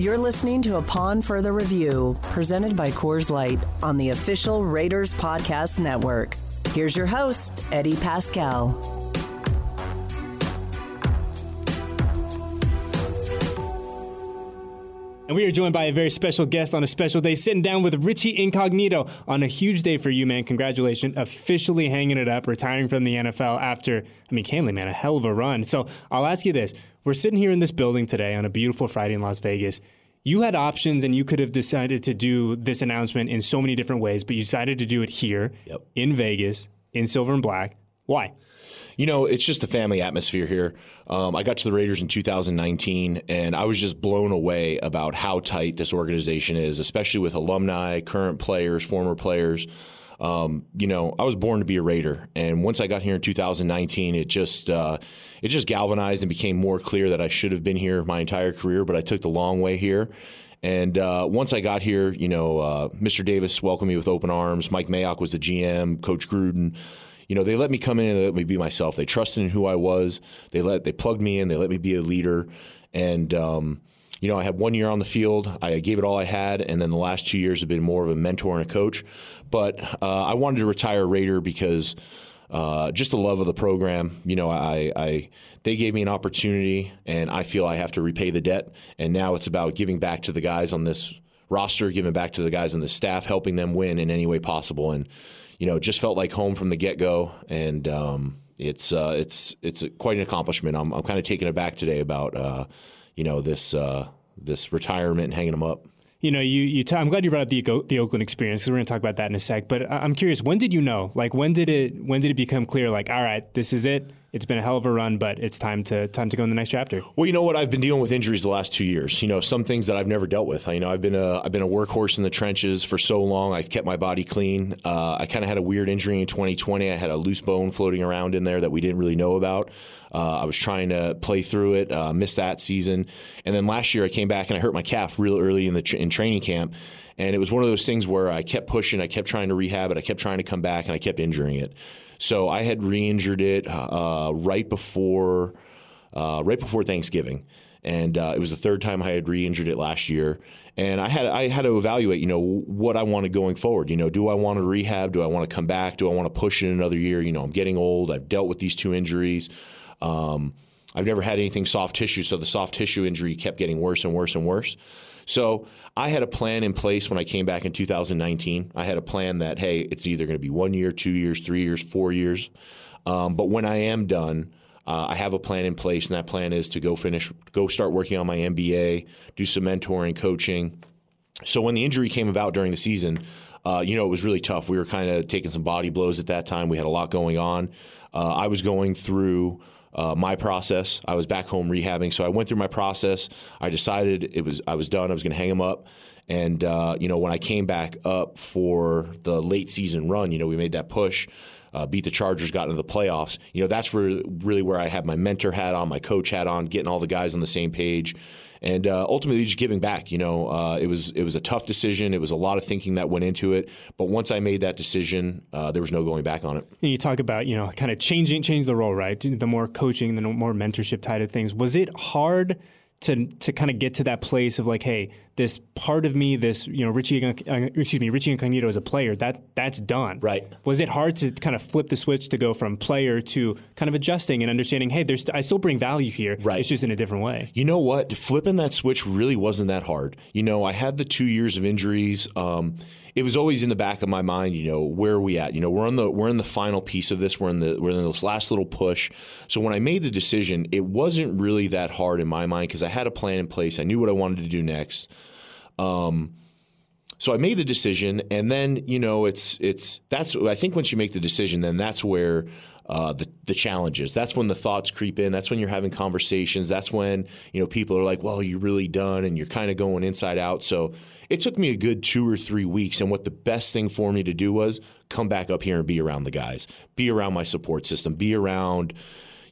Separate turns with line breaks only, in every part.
You're listening to Upon Further Review, presented by Coors Light on the official Raiders Podcast Network. Here's your host, Eddie Paskal.
And we are joined by a very special guest on a special day, sitting down with Richie Incognito on a huge day for you, man. Congratulations, officially hanging it up, retiring from the NFL after, I mean, Canley, man, a hell of a run. So I'll ask you this. We're sitting here in this building today on a beautiful Friday in Las Vegas. You had options and you could have decided to do this announcement in so many different ways, but you decided to do it here
Yep.
in Vegas, in silver and black. Why?
You know, it's just a family atmosphere here. Um, I got to the Raiders in 2019, and I was just blown away about how tight this organization is, especially with alumni, current players, former players. Um, you know, I was born to be a Raider, and once I got here in 2019, it just uh, it just galvanized and became more clear that I should have been here my entire career, but I took the long way here. And uh, once I got here, you know, uh, Mr. Davis welcomed me with open arms. Mike Mayock was the GM, Coach Gruden you know, they let me come in and they let me be myself. They trusted in who I was. They let they plugged me in. They let me be a leader. And um, you know, I had one year on the field. I gave it all I had, and then the last two years have been more of a mentor and a coach. But uh, I wanted to retire Raider because uh, just the love of the program. You know, I, I they gave me an opportunity, and I feel I have to repay the debt. And now it's about giving back to the guys on this roster, giving back to the guys on the staff, helping them win in any way possible. And you know, just felt like home from the get go, and um, it's uh, it's it's quite an accomplishment. I'm I'm kind of taken aback today about uh, you know this uh, this retirement and hanging them up.
You know, you, you t- I'm glad you brought up the the Oakland experience. we're going to talk about that in a sec. But I- I'm curious, when did you know? Like, when did it when did it become clear? Like, all right, this is it. It's been a hell of a run, but it's time to time to go in the next chapter.
Well, you know what? I've been dealing with injuries the last two years. You know, some things that I've never dealt with. You know, I've been a I've been a workhorse in the trenches for so long. I've kept my body clean. Uh, I kind of had a weird injury in 2020. I had a loose bone floating around in there that we didn't really know about. Uh, I was trying to play through it, uh, missed that season, and then last year I came back and I hurt my calf real early in the tr- in training camp. And it was one of those things where I kept pushing, I kept trying to rehab it, I kept trying to come back, and I kept injuring it. So I had re-injured it uh, right before uh, right before Thanksgiving, and uh, it was the third time I had re-injured it last year. And I had I had to evaluate, you know, what I wanted going forward. You know, do I want to rehab? Do I want to come back? Do I want to push it another year? You know, I'm getting old. I've dealt with these two injuries. Um, I've never had anything soft tissue, so the soft tissue injury kept getting worse and worse and worse. So I had a plan in place when I came back in 2019. I had a plan that hey, it's either going to be one year, two years, three years, four years. Um, but when I am done, uh, I have a plan in place, and that plan is to go finish, go start working on my MBA, do some mentoring, coaching. So when the injury came about during the season, uh, you know, it was really tough. We were kind of taking some body blows at that time. We had a lot going on. Uh, I was going through uh, my process. I was back home rehabbing, so I went through my process. I decided it was I was done. I was going to hang him up. And uh, you know, when I came back up for the late season run, you know, we made that push. Uh, beat the Chargers, got into the playoffs. You know, that's where really where I had my mentor hat on, my coach hat on, getting all the guys on the same page, and uh, ultimately just giving back. You know, uh, it was it was a tough decision. It was a lot of thinking that went into it, but once I made that decision, uh, there was no going back on it.
And you talk about you know kind of changing change the role, right? The more coaching, the more mentorship type of things. Was it hard? To, to kind of get to that place of like, hey, this part of me, this you know, Richie, uh, excuse me, Richie Incognito as a player, that that's done.
Right.
Was it hard to kind of flip the switch to go from player to kind of adjusting and understanding, hey, there's I still bring value here.
Right.
It's just in a different way.
You know what? Flipping that switch really wasn't that hard. You know, I had the two years of injuries. Um, it was always in the back of my mind. You know, where are we at? You know, we're on the we're in the final piece of this. We're in the we're in this last little push. So when I made the decision, it wasn't really that hard in my mind because I had a plan in place. I knew what I wanted to do next. Um, so I made the decision, and then you know, it's it's that's I think once you make the decision, then that's where uh, the the challenges. That's when the thoughts creep in. That's when you're having conversations. That's when you know people are like, "Well, you're really done," and you're kind of going inside out. So it took me a good two or three weeks, and what the best thing for me to do was come back up here and be around the guys, be around my support system, be around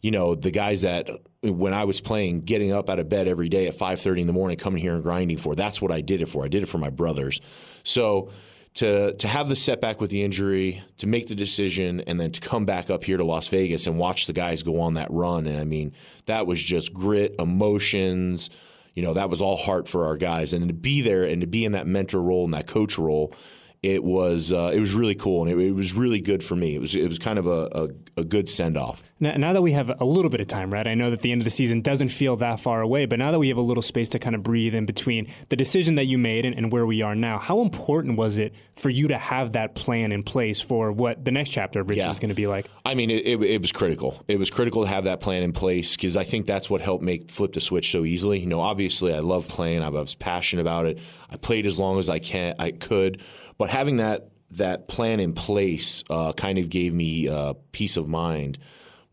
you know the guys that when I was playing, getting up out of bed every day at 5:30 in the morning, coming here and grinding for. That's what I did it for. I did it for my brothers. So to to have the setback with the injury, to make the decision, and then to come back up here to Las Vegas and watch the guys go on that run, and I mean that was just grit, emotions. you know, that was all heart for our guys. And to be there and to be in that mentor role and that coach role, it was uh, it was really cool and it, it, was really good for me. It was it was kind of a, a, a good send off.
Now, now, that we have a little bit of time, right? I know that the end of the season doesn't feel that far away, but now that we have a little space to kind of breathe in between the decision that you made and, and where we are now, how important was it for you to have that plan in place for what the next chapter of Richie yeah. is going to be like?
I mean, it, it, it, was critical. It was critical to have that plan in place because I think that's what helped make flip the switch so easily. You know, obviously, I love playing. I was passionate about it. I played as long as I can, I could, but having that that plan in place uh, kind of gave me uh, peace of mind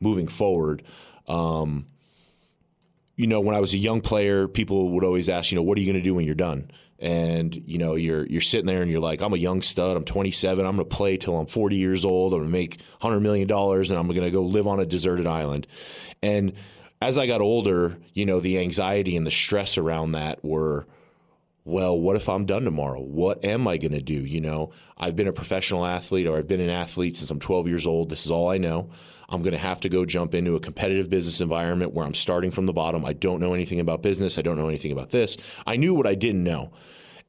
moving forward. Um, you know, when I was a young player, people would always ask, you know, what are you going to do when you're done? And you know, you're you're sitting there and you're like, I'm a young stud. I'm 27. I'm going to play till I'm 40 years old. I'm going to make 100 million dollars, and I'm going to go live on a deserted island. And as I got older, you know, the anxiety and the stress around that were well, what if I'm done tomorrow? What am I going to do? You know, I've been a professional athlete or I've been an athlete since I'm 12 years old. This is all I know. I'm going to have to go jump into a competitive business environment where I'm starting from the bottom. I don't know anything about business. I don't know anything about this. I knew what I didn't know.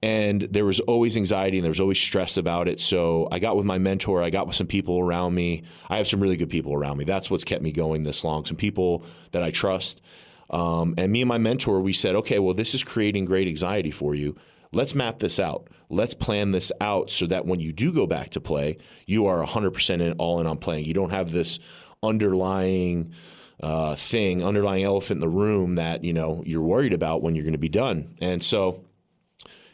And there was always anxiety and there was always stress about it. So I got with my mentor. I got with some people around me. I have some really good people around me. That's what's kept me going this long. Some people that I trust. Um, and me and my mentor, we said, okay, well, this is creating great anxiety for you. Let's map this out. Let's plan this out so that when you do go back to play, you are 100% in, all in on playing. You don't have this underlying uh, thing, underlying elephant in the room that you know you're worried about when you're going to be done. And so,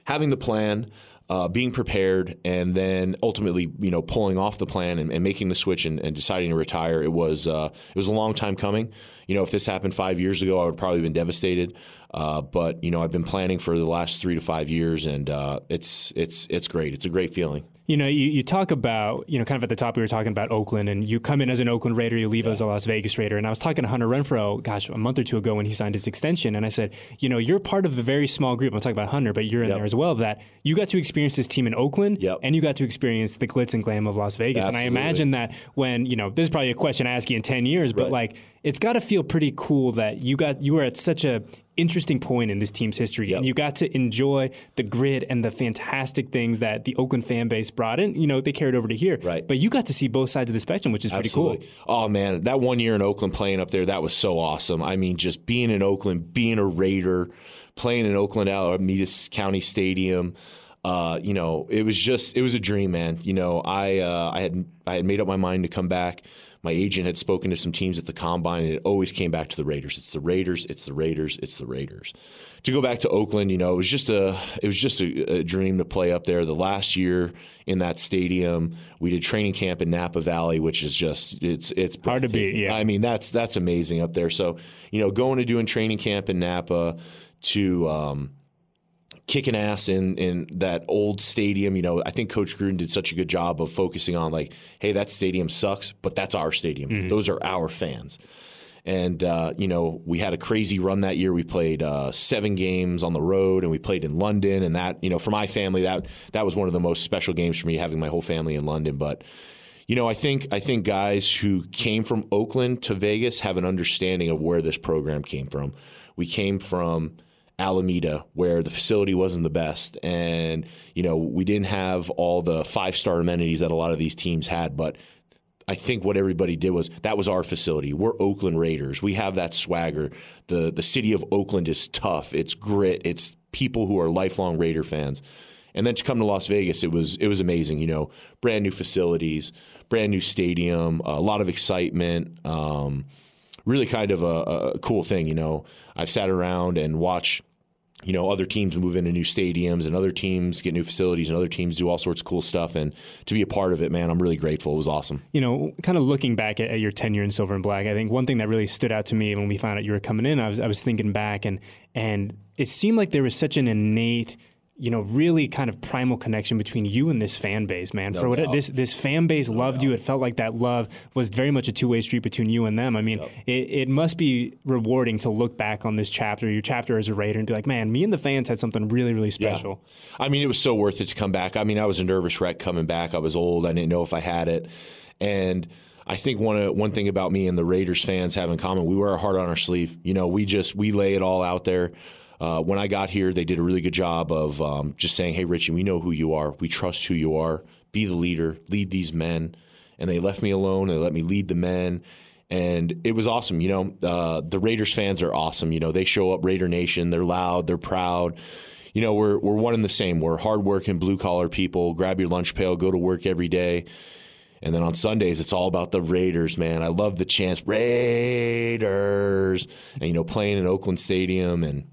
having the plan, uh, being prepared, and then ultimately, you know, pulling off the plan and, and making the switch and, and, deciding to retire. It was uh, it was a long time coming. You know, if this happened five years ago, I would probably have been devastated. Uh, but you know, I've been planning for the last three to five years, and uh, it's it's it's great. It's a great feeling.
You know, you, you talk about, you know, kind of at the top, we were talking about Oakland, and you come in as an Oakland Raider, you leave yeah. as a Las Vegas Raider. And I was talking to Hunter Renfrow, gosh, a month or two ago when he signed his extension. And I said, you know, you're part of a very small group. I'm talking about Hunter, but you're in yep. there as well. That you got to experience this team in Oakland,
yep.
and you got to experience the glitz and glam of Las Vegas. Absolutely. And I imagine that when, you know, this is probably a question I ask you in 10 years, but like, it's got to feel pretty cool that you got you were at such a interesting point in this team's history, yep. and you got to enjoy the grid and the fantastic things that the Oakland fan base brought in. You know, they carried over to here,
right?
But you got to see both sides of the spectrum, which is
Absolutely.
pretty cool.
Oh man, that one year in Oakland playing up there, that was so awesome. I mean, just being in Oakland, being a Raider, playing in Oakland Alameda County Stadium. Uh, you know, it was just it was a dream, man. You know, I uh, I had I had made up my mind to come back my agent had spoken to some teams at the combine, and it always came back to the Raiders. It's the Raiders. It's the Raiders. It's the Raiders. To go back to Oakland, you know, it was just a it was just a, a dream to play up there. The last year in that stadium, we did training camp in Napa Valley, which is just it's it's
hard to beat. Yeah,
I mean that's that's amazing up there. So you know, going to doing training camp in Napa to um, kicking ass in in that old stadium. You know, I think Coach Gruden did such a good job of focusing on like, hey, that stadium sucks, but that's our stadium. Mm-hmm. Those are our fans. And uh, you know, we had a crazy run that year. We played uh, seven games on the road, and we played in London. And that, you know, for my family, that that was one of the most special games for me, having my whole family in London. But you know, I think I think guys who came from Oakland to Vegas have an understanding of where this program came from. We came from Alameda, where the facility wasn't the best, and you know we didn't have all the five star amenities that a lot of these teams had. But I think what everybody did was that was our facility. We're Oakland Raiders. We have that swagger. the The city of Oakland is tough. It's grit. It's people who are lifelong Raider fans. And then to come to Las Vegas, it was it was amazing. You know, brand new facilities, brand new stadium, a lot of excitement. Um, really kind of a, a cool thing. You know, I've sat around and watched you know, other teams move into new stadiums and other teams get new facilities and other teams do all sorts of cool stuff. And to be a part of it, man, I'm really grateful. It was awesome.
You know, kind of looking back at, at your tenure in Silver and Black, I think one thing that really stood out to me when we found out you were coming in, I was, I was thinking back and, and it seemed like there was such an innate – you know, really kind of primal connection between you and this fan base, man. No For what this this fan base no loved doubt. you, it felt like that love was very much a two way street between you and them. I mean, yep. it, it must be rewarding to look back on this chapter, your chapter as a Raider, and be like, man, me and the fans had something really, really special.
Yeah. I mean, it was so worth it to come back. I mean, I was a nervous wreck coming back. I was old. I didn't know if I had it, and. I think one uh, one thing about me and the Raiders fans have in common, we wear our heart on our sleeve. You know, we just we lay it all out there. Uh, when I got here, they did a really good job of um, just saying, "Hey, Richie, we know who you are. We trust who you are. Be the leader. Lead these men." And they left me alone. They let me lead the men, and it was awesome. You know, uh, the Raiders fans are awesome. You know, they show up Raider Nation. They're loud. They're proud. You know, we're we're one and the same. We're hardworking, blue collar people. Grab your lunch pail, go to work every day. And then on Sundays, it's all about the Raiders, man. I love the chance, Raiders, and you know, playing in Oakland Stadium, and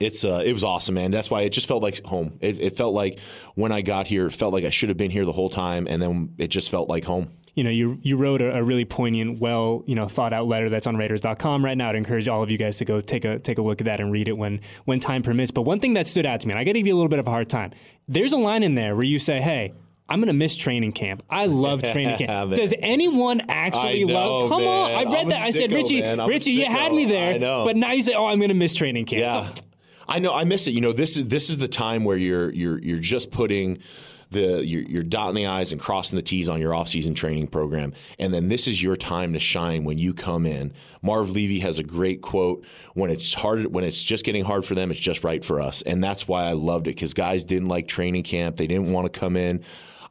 it's uh, it was awesome, man. That's why it just felt like home. It, it felt like when I got here, it felt like I should have been here the whole time, and then it just felt like home
you know, you you wrote a, a, really poignant, well, you know, thought out letter that's on Raiders.com right now. I'd encourage all of you guys to go take a take a look at that and read it when when time permits. But one thing that stood out to me, and I got to give you a little bit of a hard time. There's a line in there where you say, "Hey, I'm gonna miss training camp. I love training camp. Does anyone actually
know,
love? Come
man.
on, I read
I'm
that. I said, Richie, Richie, you had me there. But now you say, oh, I'm gonna miss training camp.
Yeah, I know. I miss it. You know, this is this is the time where you're you're you're just putting the you're, you're, dotting the i's and crossing the t's on your off-season training program and then this is your time to shine when you come in marv levy has a great quote when it's hard when it's just getting hard for them it's just right for us and that's why i loved it because guys didn't like training camp they didn't want to come in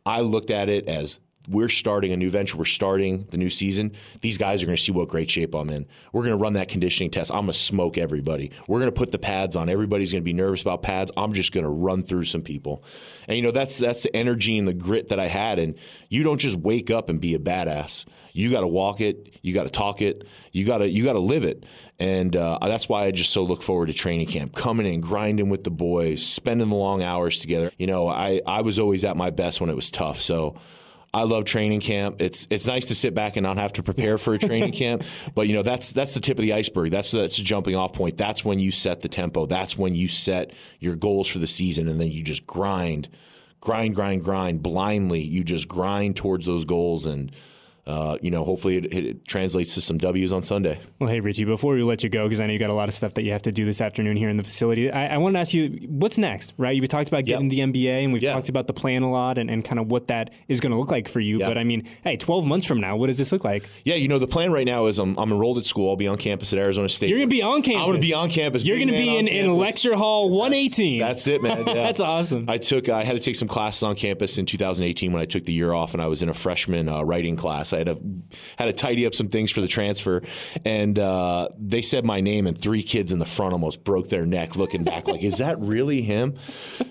i looked at it as we're starting a new venture. We're starting the new season. These guys are going to see what great shape I'm in. We're going to run that conditioning test. I'm going to smoke everybody. We're going to put the pads on. Everybody's going to be nervous about pads. I'm just going to run through some people. And you know that's that's the energy and the grit that I had. And you don't just wake up and be a badass. You got to walk it. You got to talk it. You got to you got to live it. And uh, that's why I just so look forward to training camp, coming in, grinding with the boys, spending the long hours together. You know, I I was always at my best when it was tough. So. I love training camp. It's it's nice to sit back and not have to prepare for a training camp, but you know that's that's the tip of the iceberg. That's that's a jumping off point. That's when you set the tempo. That's when you set your goals for the season, and then you just grind, grind, grind, grind blindly. You just grind towards those goals and uh, you know, hopefully it, it, translates to some W's on Sunday.
Well, hey, Richie, before we let you go, because I know you got a lot of stuff that you have to do this afternoon here in the facility, I, I want to ask you what's next, right? You've talked about getting yep. the MBA, and we've yep. talked about the plan a lot and, and kind of what that is going to look like for you. Yep. But I mean, hey, 12 months from now, what does this look like?
Yeah, you know, the plan right now is I'm, I'm enrolled at school. I'll be on campus at Arizona State.
You're going to be on campus.
I'm going to be on campus.
You're going to be in, in lecture hall 118.
That's, that's it, man. Yeah.
that's awesome.
I took, I had to take some classes on campus in 2018 when I took the year off, and I was in a freshman uh, writing class. I had a had to tidy up some things for the transfer, and uh, they said my name, and three kids in the front almost broke their neck looking back, like, "Is that really him?"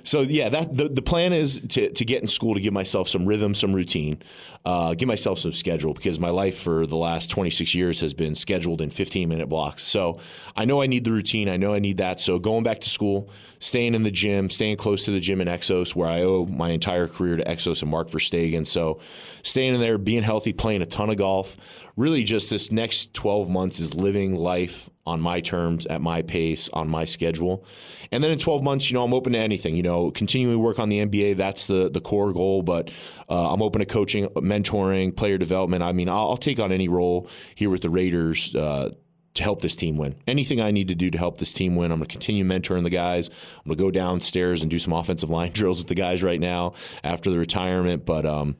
So yeah, that the, the plan is to to get in school to give myself some rhythm, some routine, uh, give myself some schedule because my life for the last 26 years has been scheduled in 15 minute blocks. So I know I need the routine. I know I need that. So going back to school, staying in the gym, staying close to the gym in Exos, where I owe my entire career to Exos and Mark Verstegen. So staying in there, being healthy, playing a ton of golf. Really, just this next 12 months is living life on my terms, at my pace, on my schedule. And then in 12 months, you know, I'm open to anything. You know, continually work on the MBA, That's the the core goal. But uh, I'm open to coaching, mentoring, player development. I mean, I'll, I'll take on any role here with the Raiders. Uh, to help this team win. Anything I need to do to help this team win, I'm going to continue mentoring the guys. I'm going to go downstairs and do some offensive line drills with the guys right now after the retirement. But um,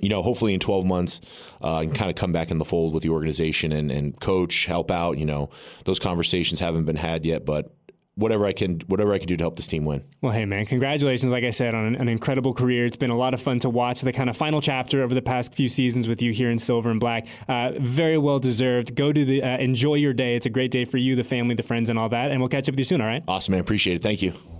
you know, hopefully in 12 months, uh, I can kind of come back in the fold with the organization and, and coach, help out. You know, those conversations haven't been had yet, but whatever I can whatever I can do to help this team win.
Well, hey man, congratulations! Like I said, on an, an, incredible career. It's been a lot of fun to watch the kind of final chapter over the past few seasons with you here in Silver and Black. Uh, very well deserved. Go to the uh, enjoy your day. It's a great day for you, the family, the friends, and all that. And we'll catch up with you soon. All right.
Awesome, man. Appreciate it. Thank you.